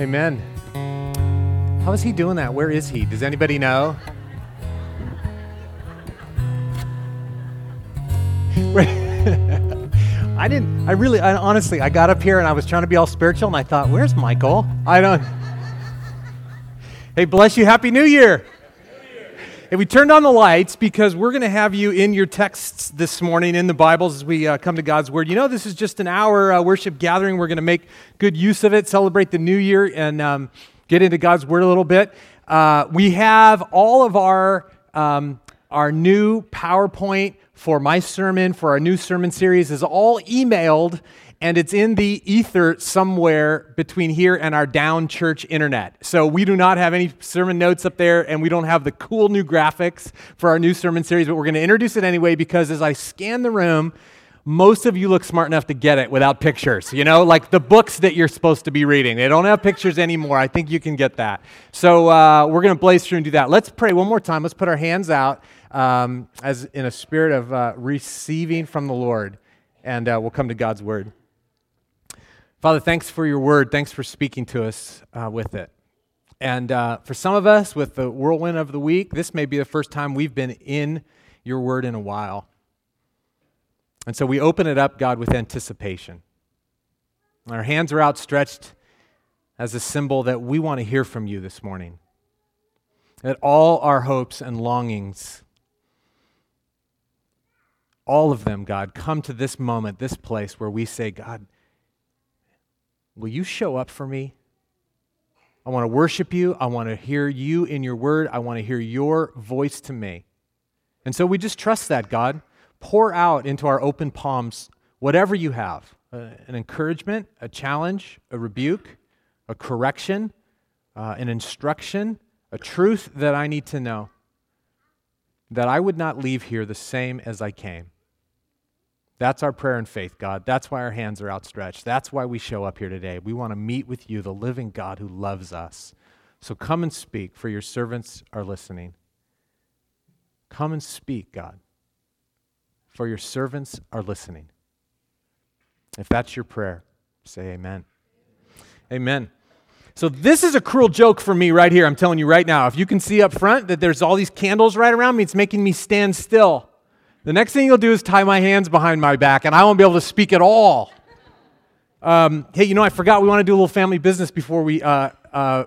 Amen. How is he doing that? Where is he? Does anybody know? I didn't, I really, I, honestly, I got up here and I was trying to be all spiritual and I thought, where's Michael? I don't. Hey, bless you. Happy New Year. And we turned on the lights because we're going to have you in your texts this morning in the Bibles as we uh, come to God's Word. You know, this is just an hour uh, worship gathering. We're going to make good use of it, celebrate the new year, and um, get into God's Word a little bit. Uh, we have all of our, um, our new PowerPoint for my sermon, for our new sermon series, is all emailed and it's in the ether somewhere between here and our down church internet. So we do not have any sermon notes up there, and we don't have the cool new graphics for our new sermon series, but we're going to introduce it anyway because as I scan the room, most of you look smart enough to get it without pictures. You know, like the books that you're supposed to be reading. They don't have pictures anymore. I think you can get that. So uh, we're going to blaze through and do that. Let's pray one more time. Let's put our hands out um, as in a spirit of uh, receiving from the Lord, and uh, we'll come to God's word. Father, thanks for your word. Thanks for speaking to us uh, with it. And uh, for some of us, with the whirlwind of the week, this may be the first time we've been in your word in a while. And so we open it up, God, with anticipation. Our hands are outstretched as a symbol that we want to hear from you this morning. That all our hopes and longings all of them, God, come to this moment, this place where we say, God, will you show up for me? I want to worship you. I want to hear you in your word. I want to hear your voice to me. And so we just trust that, God. Pour out into our open palms whatever you have uh, an encouragement, a challenge, a rebuke, a correction, uh, an instruction, a truth that I need to know, that I would not leave here the same as I came. That's our prayer and faith, God. That's why our hands are outstretched. That's why we show up here today. We want to meet with you, the living God who loves us. So come and speak, for your servants are listening. Come and speak, God, for your servants are listening. If that's your prayer, say amen. Amen. So, this is a cruel joke for me right here. I'm telling you right now. If you can see up front that there's all these candles right around me, it's making me stand still. The next thing you'll do is tie my hands behind my back, and I won't be able to speak at all. Um, hey, you know, I forgot we want to do a little family business before we uh, uh,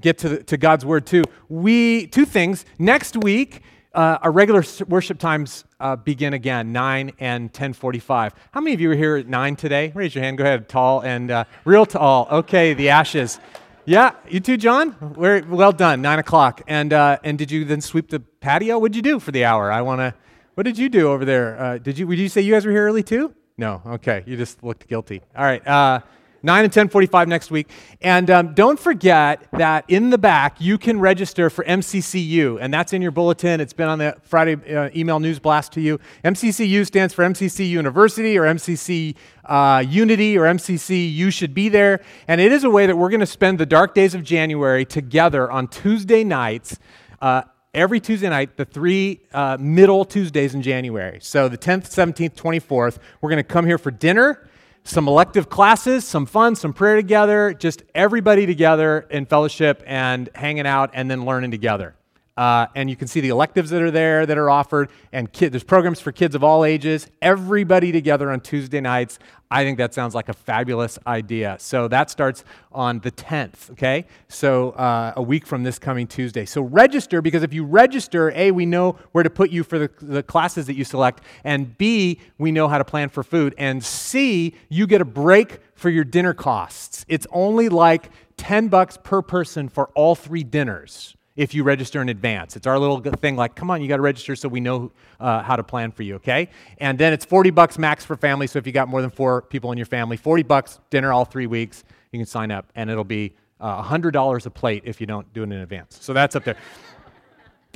get to, the, to God's word, too. We, two things. Next week, uh, our regular worship times uh, begin again, 9 and 1045. How many of you are here at 9 today? Raise your hand. Go ahead. Tall and uh, real tall. Okay, the ashes. Yeah, you too, John? We're, well done, 9 o'clock. And, uh, and did you then sweep the patio? What'd you do for the hour? I want to what did you do over there? Uh, did you? Would you say you guys were here early too? No. Okay. You just looked guilty. All right. Uh, 9 and 10:45 next week. And um, don't forget that in the back you can register for MCCU, and that's in your bulletin. It's been on the Friday uh, email news blast to you. MCCU stands for MCC University or MCC uh, Unity or MCC. You should be there, and it is a way that we're going to spend the dark days of January together on Tuesday nights. Uh, every Tuesday night, the three uh, middle Tuesdays in January. So the 10th, 17th, 24th, we're going to come here for dinner, some elective classes, some fun, some prayer together, just everybody together in fellowship and hanging out and then learning together. Uh, and you can see the electives that are there that are offered, and kid, there's programs for kids of all ages. Everybody together on Tuesday nights. I think that sounds like a fabulous idea. So that starts on the 10th, okay? So uh, a week from this coming Tuesday. So register because if you register, A, we know where to put you for the, the classes that you select, and B, we know how to plan for food, and C, you get a break for your dinner costs. It's only like 10 bucks per person for all three dinners if you register in advance. It's our little thing like, come on, you got to register so we know uh, how to plan for you, okay? And then it's 40 bucks max for family. So if you got more than four people in your family, 40 bucks dinner all three weeks, you can sign up, and it'll be uh, $100 a plate if you don't do it in advance. So that's up there.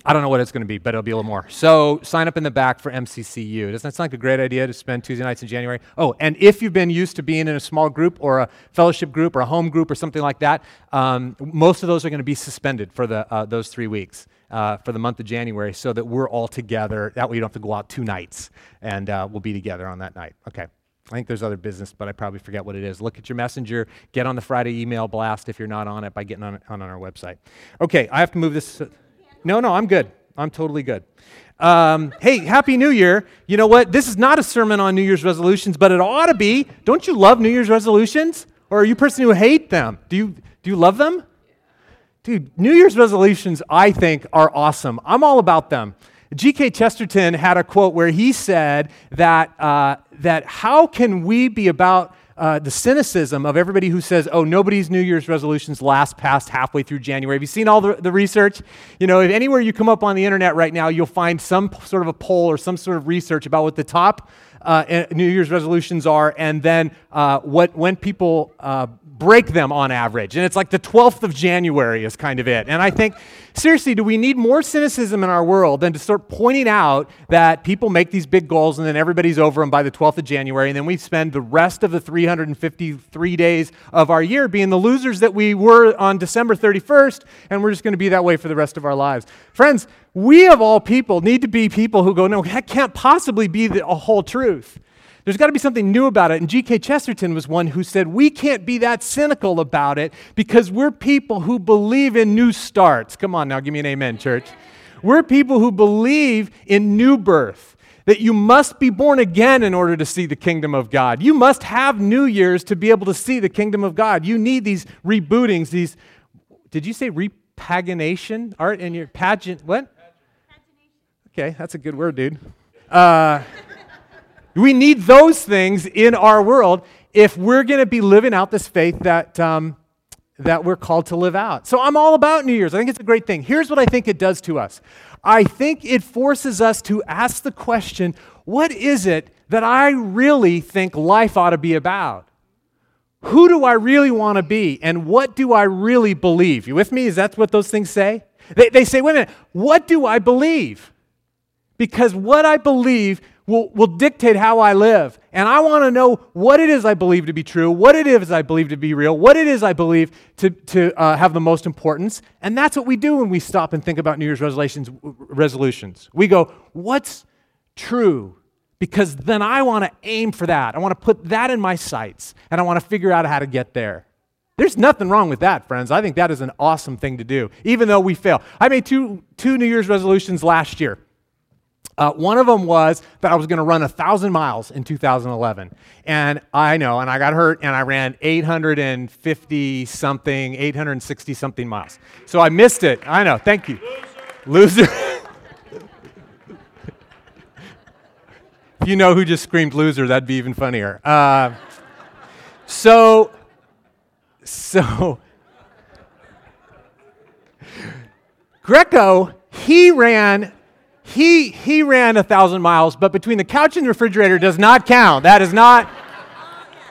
I don't know what it's going to be, but it'll be a little more. So sign up in the back for MCCU. Doesn't that sound like a great idea to spend Tuesday nights in January? Oh, and if you've been used to being in a small group or a fellowship group or a home group or something like that, um, most of those are going to be suspended for the, uh, those three weeks uh, for the month of January so that we're all together. That way you don't have to go out two nights and uh, we'll be together on that night. Okay. I think there's other business, but I probably forget what it is. Look at your messenger. Get on the Friday email blast if you're not on it by getting on on, on our website. Okay, I have to move this. No, no, I'm good. I'm totally good. Um, hey, Happy New Year. You know what? This is not a sermon on New Year's resolutions, but it ought to be. Don't you love New Year's resolutions? Or are you a person who hate them? Do you, do you love them? Dude, New Year's resolutions, I think, are awesome. I'm all about them. G.K. Chesterton had a quote where he said that, uh, that how can we be about uh, the cynicism of everybody who says, oh, nobody's New Year's resolutions last past halfway through January. Have you seen all the, the research? You know, if anywhere you come up on the internet right now, you'll find some sort of a poll or some sort of research about what the top uh, New Year's resolutions are and then uh, what, when people uh, break them on average. And it's like the 12th of January is kind of it. And I think, seriously, do we need more cynicism in our world than to start pointing out that people make these big goals and then everybody's over them by the 12th of January, and then we spend the rest of the 353 days of our year being the losers that we were on December 31st, and we're just going to be that way for the rest of our lives. Friends, we of all people need to be people who go, no, that can't possibly be the whole truth. There's got to be something new about it. And G.K. Chesterton was one who said, We can't be that cynical about it because we're people who believe in new starts. Come on now, give me an amen, church. We're people who believe in new birth, that you must be born again in order to see the kingdom of God. You must have New Year's to be able to see the kingdom of God. You need these rebootings, these, did you say repagination? Art in your pageant, what? Okay, that's a good word, dude. Uh, we need those things in our world if we're going to be living out this faith that, um, that we're called to live out. So I'm all about New Year's. I think it's a great thing. Here's what I think it does to us I think it forces us to ask the question what is it that I really think life ought to be about? Who do I really want to be? And what do I really believe? You with me? Is that what those things say? They, they say, wait a minute, what do I believe? Because what I believe will, will dictate how I live. And I want to know what it is I believe to be true, what it is I believe to be real, what it is I believe to, to uh, have the most importance. And that's what we do when we stop and think about New Year's resolutions. resolutions. We go, what's true? Because then I want to aim for that. I want to put that in my sights, and I want to figure out how to get there. There's nothing wrong with that, friends. I think that is an awesome thing to do, even though we fail. I made two, two New Year's resolutions last year. Uh, one of them was that I was going to run 1,000 miles in 2011. And I know, and I got hurt, and I ran 850 something, 860 something miles. So I missed it. I know. Thank you. Loser. loser. if you know who just screamed loser, that'd be even funnier. Uh, so, so, Greco, he ran he, he ran a thousand miles, but between the couch and the refrigerator does not count. That is not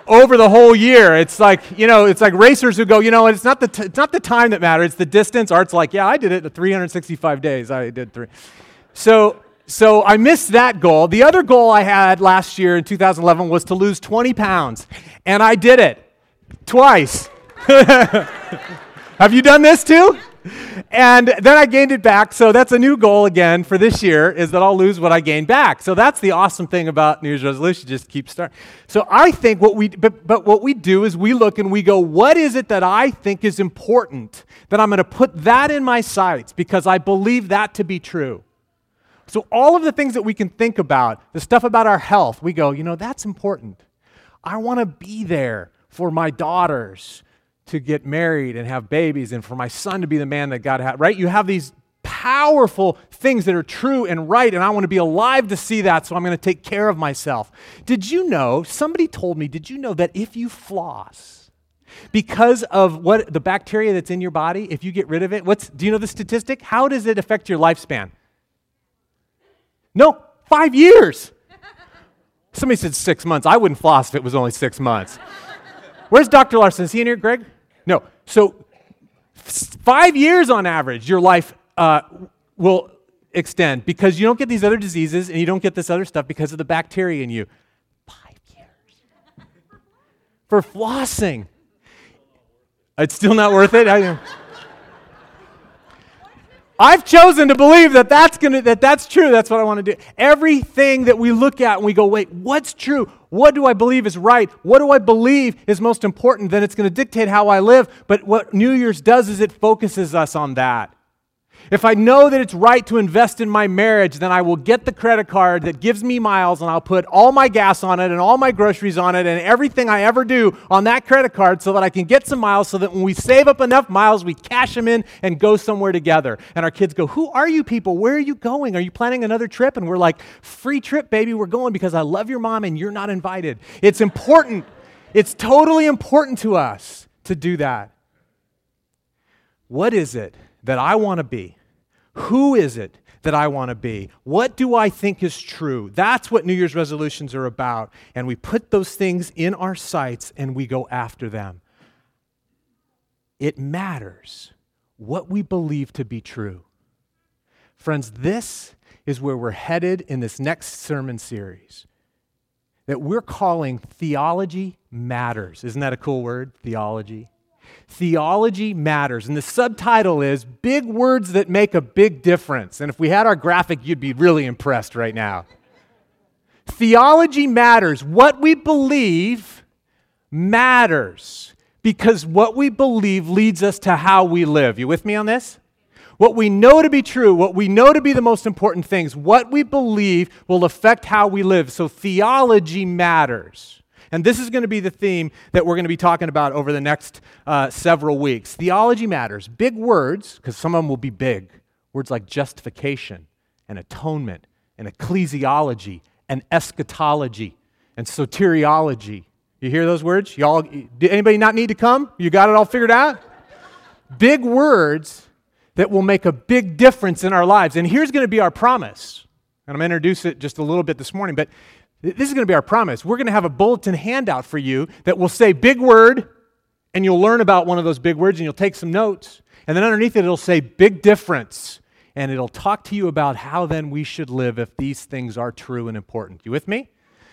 over the whole year. It's like, you know, it's like racers who go, you know, it's not the, t- it's not the time that matters, it's the distance. Art's like, yeah, I did it in 365 days. I did three. So, so I missed that goal. The other goal I had last year in 2011 was to lose 20 pounds, and I did it twice. Have you done this too? And then I gained it back. So that's a new goal again for this year is that I'll lose what I gained back. So that's the awesome thing about New Year's resolution. Just keep starting. So I think what we, but, but what we do is we look and we go, what is it that I think is important that I'm going to put that in my sights because I believe that to be true. So all of the things that we can think about, the stuff about our health, we go, you know, that's important. I want to be there for my daughters to get married and have babies and for my son to be the man that God had, right? You have these powerful things that are true and right, and I want to be alive to see that, so I'm going to take care of myself. Did you know, somebody told me, did you know that if you floss, because of what the bacteria that's in your body, if you get rid of it, what's do you know the statistic? How does it affect your lifespan? No, five years. Somebody said six months. I wouldn't floss if it was only six months. Where's Dr. Larson? Is he in here, Greg? No. So, five years on average, your life uh, will extend because you don't get these other diseases and you don't get this other stuff because of the bacteria in you. Five years. For flossing. It's still not worth it? I, I've chosen to believe that that's gonna that that's true. That's what I want to do. Everything that we look at and we go, wait, what's true? What do I believe is right? What do I believe is most important? Then it's going to dictate how I live. But what New Year's does is it focuses us on that. If I know that it's right to invest in my marriage, then I will get the credit card that gives me miles and I'll put all my gas on it and all my groceries on it and everything I ever do on that credit card so that I can get some miles so that when we save up enough miles, we cash them in and go somewhere together. And our kids go, Who are you people? Where are you going? Are you planning another trip? And we're like, Free trip, baby. We're going because I love your mom and you're not invited. It's important. It's totally important to us to do that. What is it that I want to be? Who is it that I want to be? What do I think is true? That's what New Year's resolutions are about. And we put those things in our sights and we go after them. It matters what we believe to be true. Friends, this is where we're headed in this next sermon series that we're calling Theology Matters. Isn't that a cool word? Theology. Theology matters. And the subtitle is Big Words That Make a Big Difference. And if we had our graphic, you'd be really impressed right now. Theology matters. What we believe matters because what we believe leads us to how we live. You with me on this? What we know to be true, what we know to be the most important things, what we believe will affect how we live. So theology matters. And this is going to be the theme that we're going to be talking about over the next uh, several weeks. Theology matters. Big words, because some of them will be big. Words like justification and atonement and ecclesiology and eschatology and soteriology. You hear those words? Y'all, did anybody not need to come? You got it all figured out? big words that will make a big difference in our lives. And here's going to be our promise. And I'm going to introduce it just a little bit this morning, but this is going to be our promise. We're going to have a bulletin handout for you that will say big word, and you'll learn about one of those big words and you'll take some notes. And then underneath it, it'll say big difference. And it'll talk to you about how then we should live if these things are true and important. You with me?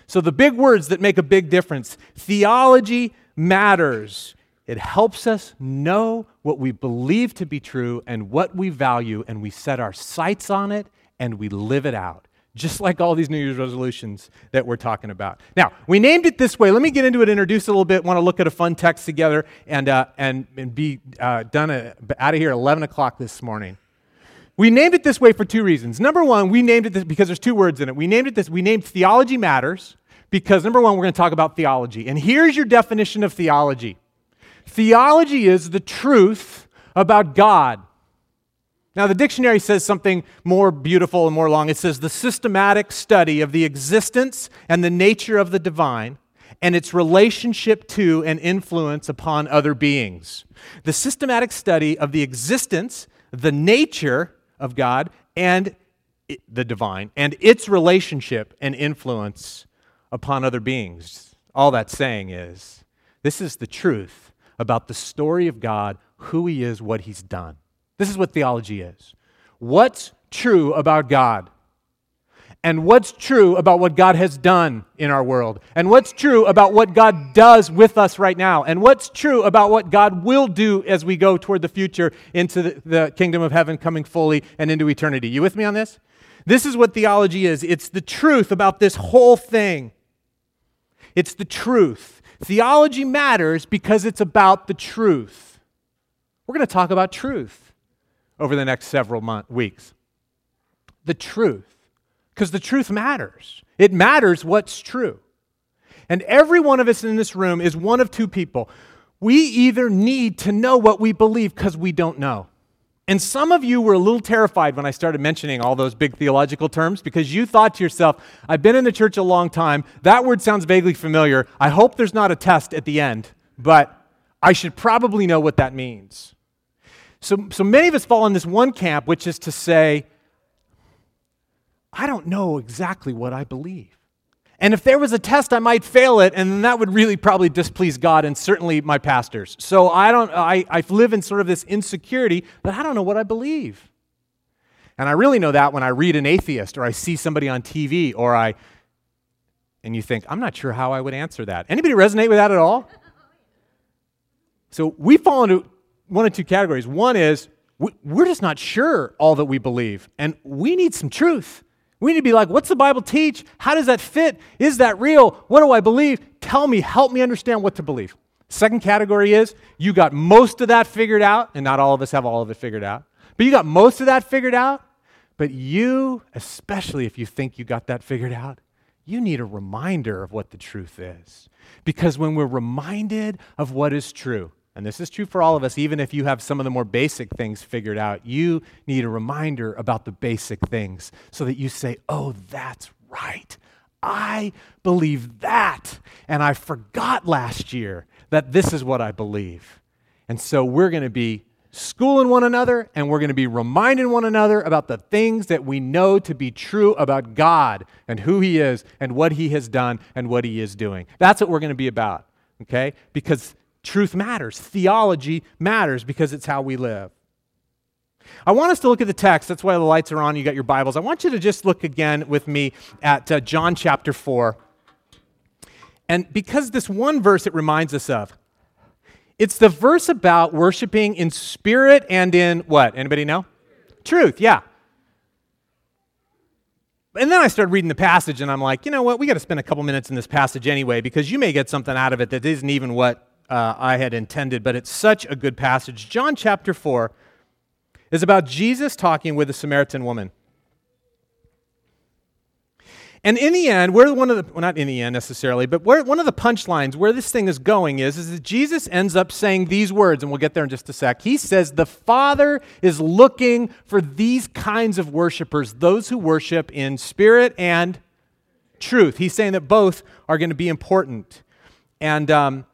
So, the big words that make a big difference theology matters. It helps us know what we believe to be true and what we value, and we set our sights on it and we live it out just like all these New Year's resolutions that we're talking about. Now, we named it this way. Let me get into it, introduce it a little bit, want to look at a fun text together, and, uh, and, and be uh, done a, uh, out of here at 11 o'clock this morning. We named it this way for two reasons. Number one, we named it this because there's two words in it. We named it this, we named Theology Matters because, number one, we're going to talk about theology. And here's your definition of theology theology is the truth about God. Now, the dictionary says something more beautiful and more long. It says the systematic study of the existence and the nature of the divine and its relationship to and influence upon other beings. The systematic study of the existence, the nature of God, and the divine, and its relationship and influence upon other beings. All that's saying is this is the truth about the story of God, who He is, what He's done. This is what theology is. What's true about God? And what's true about what God has done in our world? And what's true about what God does with us right now? And what's true about what God will do as we go toward the future into the, the kingdom of heaven coming fully and into eternity? You with me on this? This is what theology is it's the truth about this whole thing. It's the truth. Theology matters because it's about the truth. We're going to talk about truth over the next several month, weeks. The truth, because the truth matters. It matters what's true. And every one of us in this room is one of two people. We either need to know what we believe because we don't know. And some of you were a little terrified when I started mentioning all those big theological terms because you thought to yourself, I've been in the church a long time. That word sounds vaguely familiar. I hope there's not a test at the end, but I should probably know what that means. So, so many of us fall in this one camp, which is to say, I don't know exactly what I believe. And if there was a test, I might fail it, and that would really probably displease God and certainly my pastors. So I don't I, I live in sort of this insecurity that I don't know what I believe. And I really know that when I read an atheist or I see somebody on TV or I and you think, I'm not sure how I would answer that. Anybody resonate with that at all? So we fall into one of two categories. One is we're just not sure all that we believe. And we need some truth. We need to be like, what's the Bible teach? How does that fit? Is that real? What do I believe? Tell me, help me understand what to believe. Second category is you got most of that figured out, and not all of us have all of it figured out, but you got most of that figured out. But you, especially if you think you got that figured out, you need a reminder of what the truth is. Because when we're reminded of what is true, and this is true for all of us, even if you have some of the more basic things figured out, you need a reminder about the basic things so that you say, oh, that's right. I believe that. And I forgot last year that this is what I believe. And so we're going to be schooling one another and we're going to be reminding one another about the things that we know to be true about God and who He is and what He has done and what He is doing. That's what we're going to be about, okay? Because Truth matters. Theology matters because it's how we live. I want us to look at the text. That's why the lights are on. You got your Bibles. I want you to just look again with me at uh, John chapter 4. And because this one verse it reminds us of, it's the verse about worshiping in spirit and in what? Anybody know? Truth, yeah. And then I started reading the passage and I'm like, you know what? We got to spend a couple minutes in this passage anyway because you may get something out of it that isn't even what uh, I had intended, but it's such a good passage. John chapter 4 is about Jesus talking with a Samaritan woman. And in the end, where one of the, well, not in the end necessarily, but where one of the punchlines where this thing is going is, is that Jesus ends up saying these words, and we'll get there in just a sec. He says, The Father is looking for these kinds of worshipers, those who worship in spirit and truth. He's saying that both are going to be important. And um,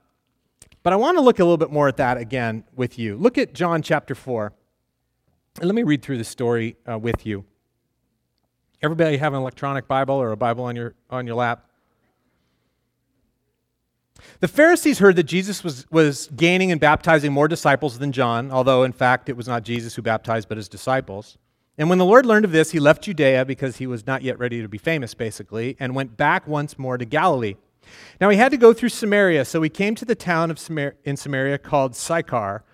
but I want to look a little bit more at that again with you. Look at John chapter 4. And let me read through the story uh, with you. Everybody have an electronic Bible or a Bible on your, on your lap? The Pharisees heard that Jesus was, was gaining and baptizing more disciples than John, although in fact it was not Jesus who baptized, but his disciples. And when the Lord learned of this, he left Judea because he was not yet ready to be famous, basically, and went back once more to Galilee. Now he had to go through Samaria, so he came to the town of Samar- in Samaria called Sychar,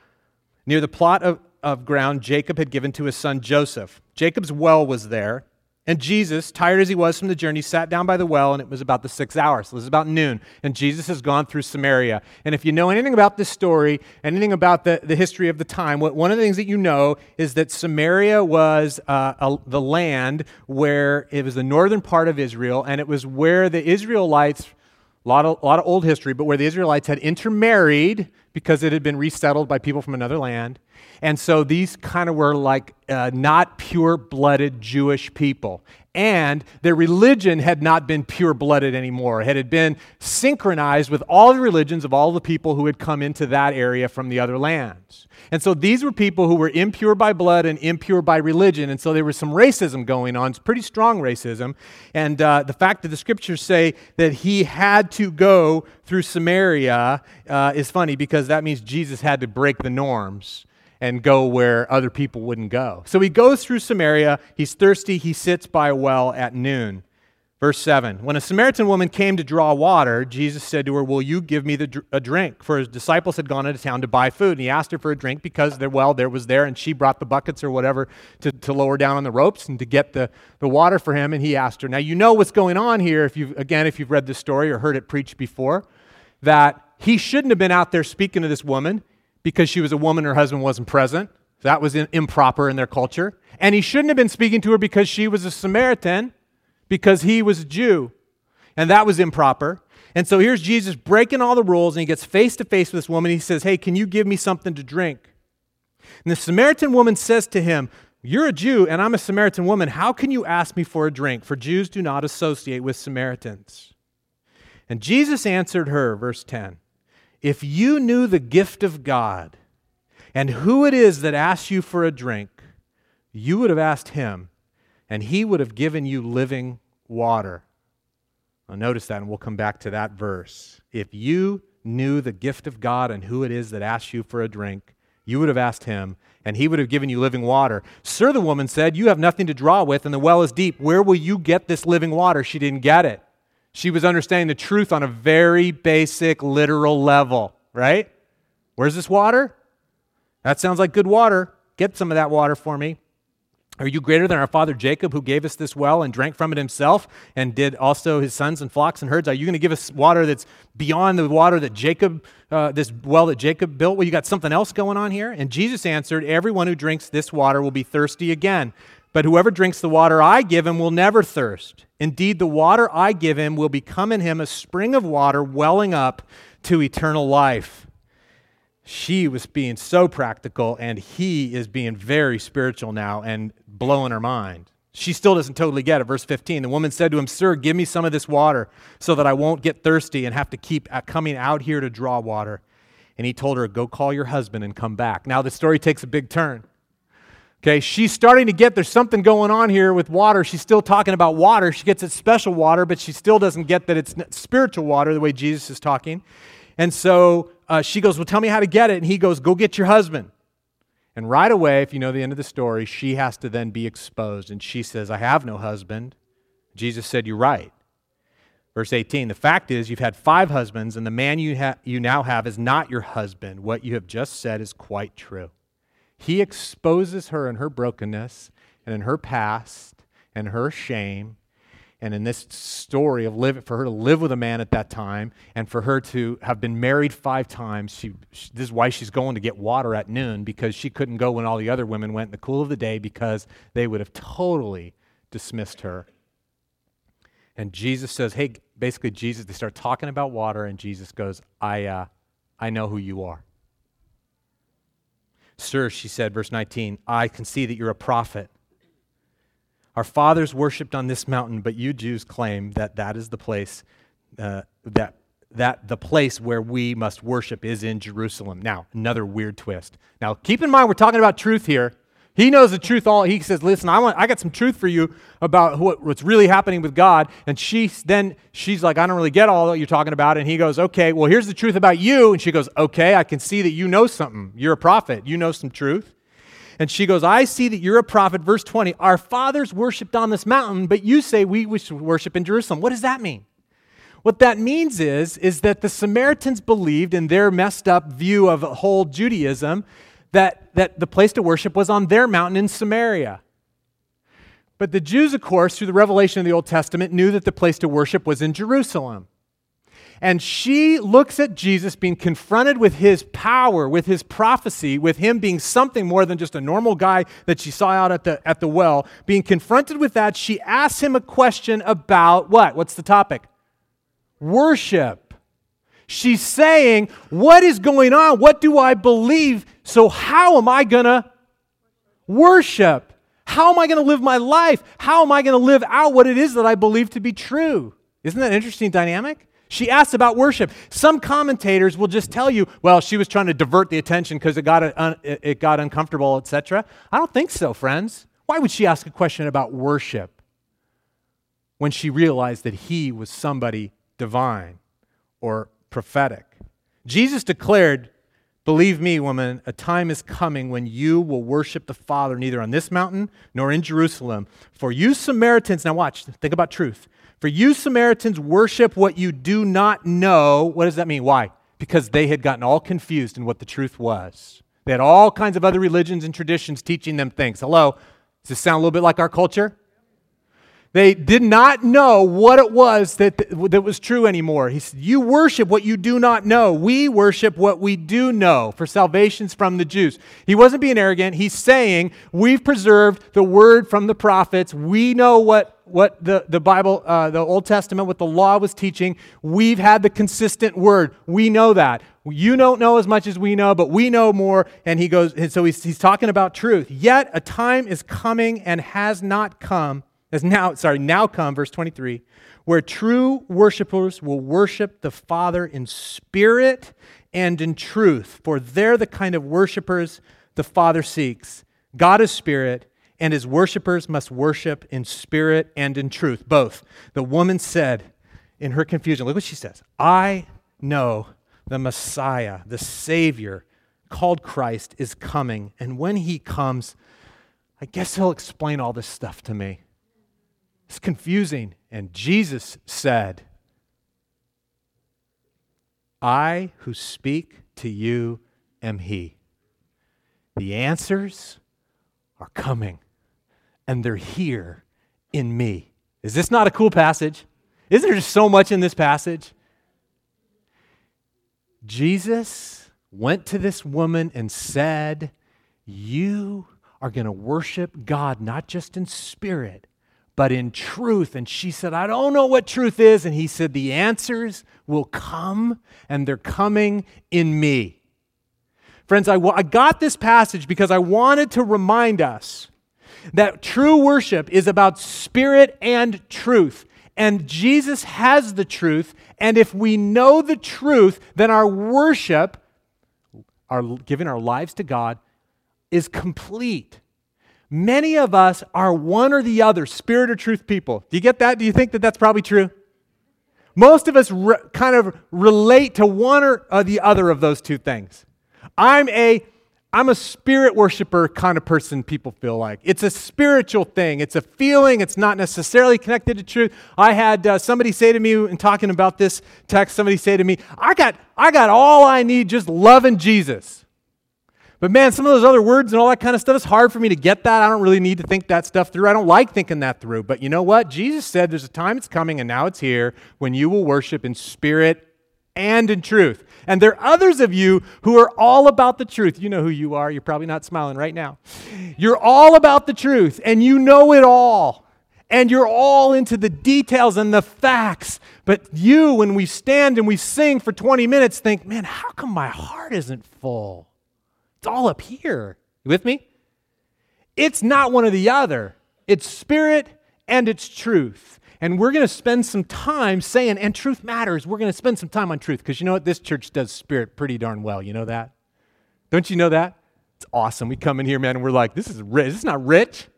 near the plot of, of ground Jacob had given to his son Joseph. Jacob's well was there, and Jesus, tired as he was from the journey, sat down by the well, and it was about the sixth hour. So it was about noon. And Jesus has gone through Samaria. And if you know anything about this story, anything about the, the history of the time, what, one of the things that you know is that Samaria was uh, a, the land where it was the northern part of Israel, and it was where the Israelites a lot, of, a lot of old history, but where the Israelites had intermarried because it had been resettled by people from another land. And so these kind of were like uh, not pure blooded Jewish people. And their religion had not been pure blooded anymore. It had been synchronized with all the religions of all the people who had come into that area from the other lands. And so these were people who were impure by blood and impure by religion. And so there was some racism going on, it's pretty strong racism. And uh, the fact that the scriptures say that he had to go through Samaria uh, is funny because that means Jesus had to break the norms and go where other people wouldn't go. So he goes through Samaria. He's thirsty. He sits by a well at noon. Verse 7 When a Samaritan woman came to draw water, Jesus said to her, Will you give me the, a drink? For his disciples had gone into town to buy food. And he asked her for a drink because their well there was there, and she brought the buckets or whatever to, to lower down on the ropes and to get the, the water for him. And he asked her. Now, you know what's going on here, if you've, again, if you've read this story or heard it preached before, that he shouldn't have been out there speaking to this woman because she was a woman, her husband wasn't present. That was improper in their culture. And he shouldn't have been speaking to her because she was a Samaritan because he was a Jew. And that was improper. And so here's Jesus breaking all the rules, and he gets face to face with this woman. He says, Hey, can you give me something to drink? And the Samaritan woman says to him, You're a Jew, and I'm a Samaritan woman. How can you ask me for a drink? For Jews do not associate with Samaritans. And Jesus answered her, verse 10 If you knew the gift of God and who it is that asks you for a drink, you would have asked him and he would have given you living water. Now, notice that, and we'll come back to that verse. If you knew the gift of God and who it is that asks you for a drink, you would have asked him, and he would have given you living water. Sir, the woman said, You have nothing to draw with, and the well is deep. Where will you get this living water? She didn't get it. She was understanding the truth on a very basic, literal level, right? Where's this water? That sounds like good water. Get some of that water for me. Are you greater than our father Jacob, who gave us this well and drank from it himself, and did also his sons and flocks and herds? Are you going to give us water that's beyond the water that Jacob, uh, this well that Jacob built? Well, you got something else going on here? And Jesus answered, Everyone who drinks this water will be thirsty again. But whoever drinks the water I give him will never thirst. Indeed, the water I give him will become in him a spring of water welling up to eternal life. She was being so practical, and he is being very spiritual now and blowing her mind. She still doesn't totally get it. Verse 15 The woman said to him, Sir, give me some of this water so that I won't get thirsty and have to keep coming out here to draw water. And he told her, Go call your husband and come back. Now the story takes a big turn. Okay, she's starting to get there's something going on here with water. She's still talking about water. She gets it special water, but she still doesn't get that it's spiritual water the way Jesus is talking. And so uh, she goes, Well, tell me how to get it. And he goes, Go get your husband. And right away, if you know the end of the story, she has to then be exposed. And she says, I have no husband. Jesus said, You're right. Verse 18 The fact is, you've had five husbands, and the man you, ha- you now have is not your husband. What you have just said is quite true. He exposes her in her brokenness and in her past and her shame. And in this story of live, for her to live with a man at that time and for her to have been married five times, she, she, this is why she's going to get water at noon because she couldn't go when all the other women went in the cool of the day because they would have totally dismissed her. And Jesus says, Hey, basically, Jesus, they start talking about water, and Jesus goes, I, uh, I know who you are. Sir, she said, verse 19, I can see that you're a prophet. Our fathers worshipped on this mountain, but you Jews claim that that is the place uh, that that the place where we must worship is in Jerusalem. Now, another weird twist. Now, keep in mind we're talking about truth here. He knows the truth all. He says, "Listen, I want I got some truth for you about what, what's really happening with God." And she then she's like, "I don't really get all that you're talking about." And he goes, "Okay, well, here's the truth about you." And she goes, "Okay, I can see that you know something. You're a prophet. You know some truth." And she goes, "I see that you're a prophet." Verse 20. Our fathers worshipped on this mountain, but you say we worship in Jerusalem. What does that mean? What that means is, is that the Samaritans believed in their messed up view of whole Judaism that, that the place to worship was on their mountain in Samaria. But the Jews, of course, through the revelation of the Old Testament, knew that the place to worship was in Jerusalem. And she looks at Jesus being confronted with his power, with his prophecy, with him being something more than just a normal guy that she saw out at the, at the well. Being confronted with that, she asks him a question about what? What's the topic? Worship. She's saying, What is going on? What do I believe? So, how am I going to worship? How am I going to live my life? How am I going to live out what it is that I believe to be true? Isn't that an interesting dynamic? She asks about worship. Some commentators will just tell you, well, she was trying to divert the attention because it got, un- it got uncomfortable, etc. I don't think so, friends. Why would she ask a question about worship when she realized that he was somebody divine or prophetic. Jesus declared, Believe me, woman, a time is coming when you will worship the Father neither on this mountain nor in Jerusalem. For you Samaritans, now watch, think about truth. For you Samaritans worship what you do not know. What does that mean? Why? Because they had gotten all confused in what the truth was. They had all kinds of other religions and traditions teaching them things. Hello? Does this sound a little bit like our culture? They did not know what it was that, that was true anymore. He said, You worship what you do not know. We worship what we do know, for salvation's from the Jews. He wasn't being arrogant. He's saying, We've preserved the word from the prophets. We know what, what the, the Bible, uh, the Old Testament, what the law was teaching. We've had the consistent word. We know that. You don't know as much as we know, but we know more. And he goes, and so he's, he's talking about truth. Yet a time is coming and has not come has now, sorry, now come, verse 23, where true worshipers will worship the Father in spirit and in truth, for they're the kind of worshipers the Father seeks. God is spirit, and his worshipers must worship in spirit and in truth, both. The woman said in her confusion, look what she says I know the Messiah, the Savior, called Christ, is coming, and when he comes, I guess he'll explain all this stuff to me. It's confusing. And Jesus said, I who speak to you am He. The answers are coming and they're here in me. Is this not a cool passage? Isn't there just so much in this passage? Jesus went to this woman and said, You are going to worship God not just in spirit, but in truth. And she said, I don't know what truth is. And he said, The answers will come, and they're coming in me. Friends, I, I got this passage because I wanted to remind us that true worship is about spirit and truth. And Jesus has the truth. And if we know the truth, then our worship, our giving our lives to God, is complete. Many of us are one or the other, spirit or truth people. Do you get that? Do you think that that's probably true? Most of us re- kind of relate to one or the other of those two things. I'm a I'm a spirit worshiper kind of person, people feel like. It's a spiritual thing, it's a feeling, it's not necessarily connected to truth. I had uh, somebody say to me in talking about this text, somebody say to me, I got, I got all I need just loving Jesus. But man, some of those other words and all that kind of stuff, it's hard for me to get that. I don't really need to think that stuff through. I don't like thinking that through. But you know what? Jesus said there's a time it's coming, and now it's here, when you will worship in spirit and in truth. And there are others of you who are all about the truth. You know who you are. You're probably not smiling right now. You're all about the truth and you know it all. And you're all into the details and the facts. But you, when we stand and we sing for 20 minutes, think, man, how come my heart isn't full? It's all up here. You with me? It's not one or the other, it's spirit and it's truth. And we're going to spend some time saying, and truth matters. We're going to spend some time on truth because you know what? This church does spirit pretty darn well. You know that? Don't you know that? It's awesome. We come in here, man, and we're like, this is rich. This is not rich.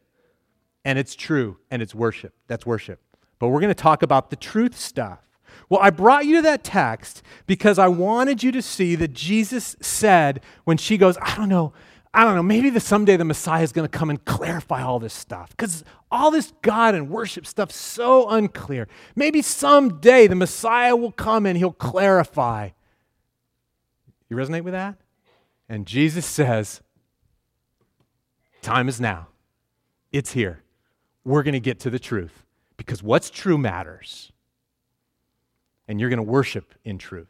And it's true, and it's worship. That's worship. But we're going to talk about the truth stuff. Well, I brought you to that text because I wanted you to see that Jesus said when she goes, I don't know, I don't know, maybe the, someday the Messiah is going to come and clarify all this stuff because all this God and worship stuff so unclear. Maybe someday the Messiah will come and he'll clarify. You resonate with that? And Jesus says, Time is now. It's here. We're going to get to the truth because what's true matters. And you're going to worship in truth.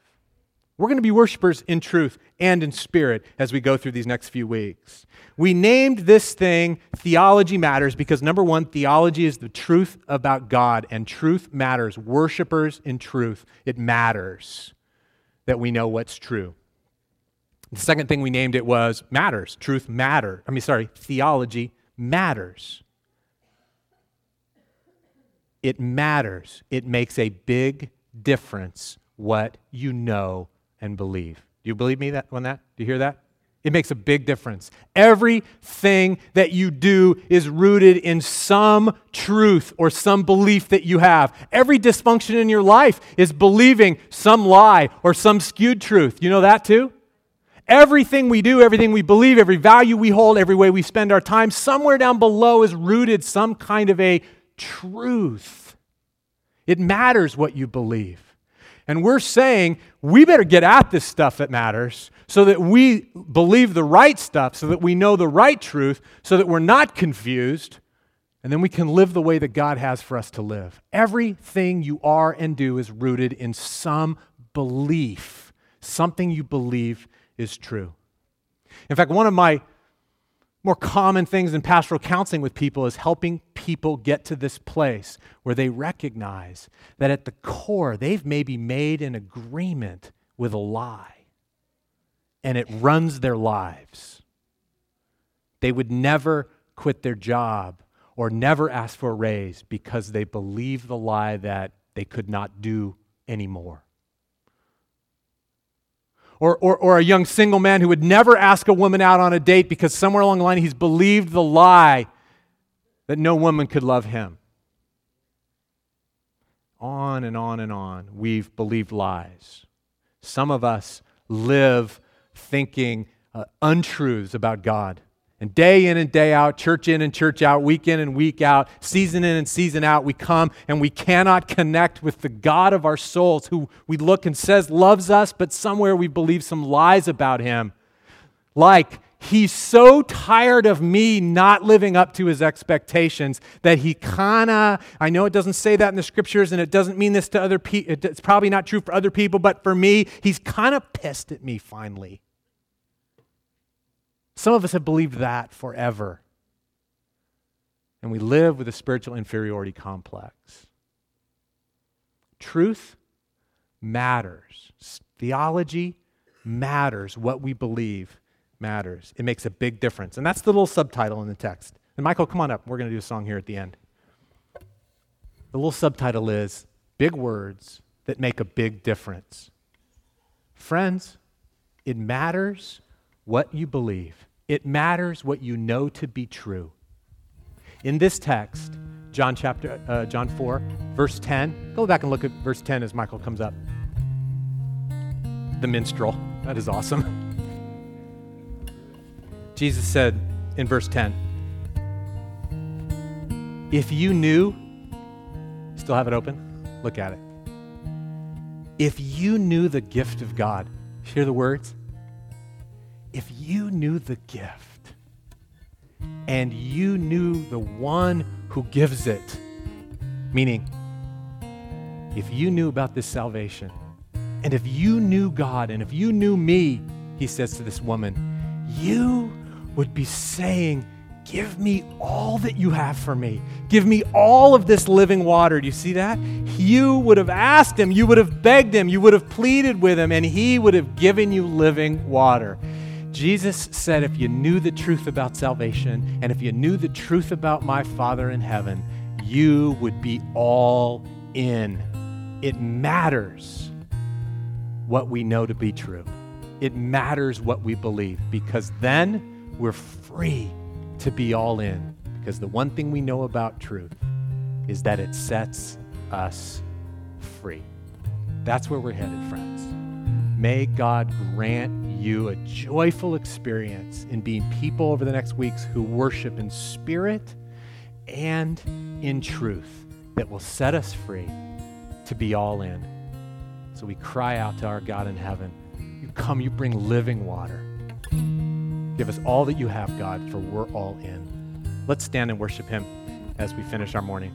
We're going to be worshipers in truth and in spirit as we go through these next few weeks. We named this thing Theology Matters because, number one, theology is the truth about God, and truth matters. Worshipers in truth, it matters that we know what's true. The second thing we named it was matters. Truth matter. I mean, sorry, theology matters. It matters. It makes a big difference what you know and believe. Do you believe me that, on that? Do you hear that? It makes a big difference. Everything that you do is rooted in some truth or some belief that you have. Every dysfunction in your life is believing some lie or some skewed truth. You know that too? Everything we do, everything we believe, every value we hold, every way we spend our time, somewhere down below is rooted some kind of a truth. It matters what you believe. And we're saying we better get at this stuff that matters so that we believe the right stuff, so that we know the right truth, so that we're not confused, and then we can live the way that God has for us to live. Everything you are and do is rooted in some belief, something you believe is true. In fact, one of my more common things in pastoral counseling with people is helping people get to this place where they recognize that at the core, they've maybe made an agreement with a lie and it runs their lives. They would never quit their job or never ask for a raise because they believe the lie that they could not do anymore or, or, or a young single man who would never ask a woman out on a date because somewhere along the line he's believed the lie that no woman could love him. On and on and on, we've believed lies. Some of us live thinking uh, untruths about God. And day in and day out, church in and church out, week in and week out, season in and season out, we come and we cannot connect with the God of our souls who we look and says loves us, but somewhere we believe some lies about him. Like, he's so tired of me not living up to his expectations that he kind of, I know it doesn't say that in the scriptures and it doesn't mean this to other people, it's probably not true for other people, but for me, he's kind of pissed at me finally. Some of us have believed that forever. And we live with a spiritual inferiority complex. Truth matters. Theology matters. What we believe matters. It makes a big difference. And that's the little subtitle in the text. And Michael, come on up. We're going to do a song here at the end. The little subtitle is Big Words That Make a Big Difference. Friends, it matters what you believe, it matters what you know to be true. In this text, John chapter uh, John 4, verse 10. Go back and look at verse 10 as Michael comes up. The minstrel. That is awesome. Jesus said in verse 10, If you knew, still have it open? Look at it. If you knew the gift of God, hear the words? You knew the gift and you knew the one who gives it, meaning, if you knew about this salvation, and if you knew God, and if you knew me, he says to this woman, you would be saying, Give me all that you have for me. Give me all of this living water. Do you see that? You would have asked him, you would have begged him, you would have pleaded with him, and he would have given you living water. Jesus said, if you knew the truth about salvation and if you knew the truth about my Father in heaven, you would be all in. It matters what we know to be true. It matters what we believe because then we're free to be all in because the one thing we know about truth is that it sets us free. That's where we're headed, friends. May God grant you a joyful experience in being people over the next weeks who worship in spirit and in truth that will set us free to be all in. So we cry out to our God in heaven. You come, you bring living water. Give us all that you have, God, for we're all in. Let's stand and worship Him as we finish our morning.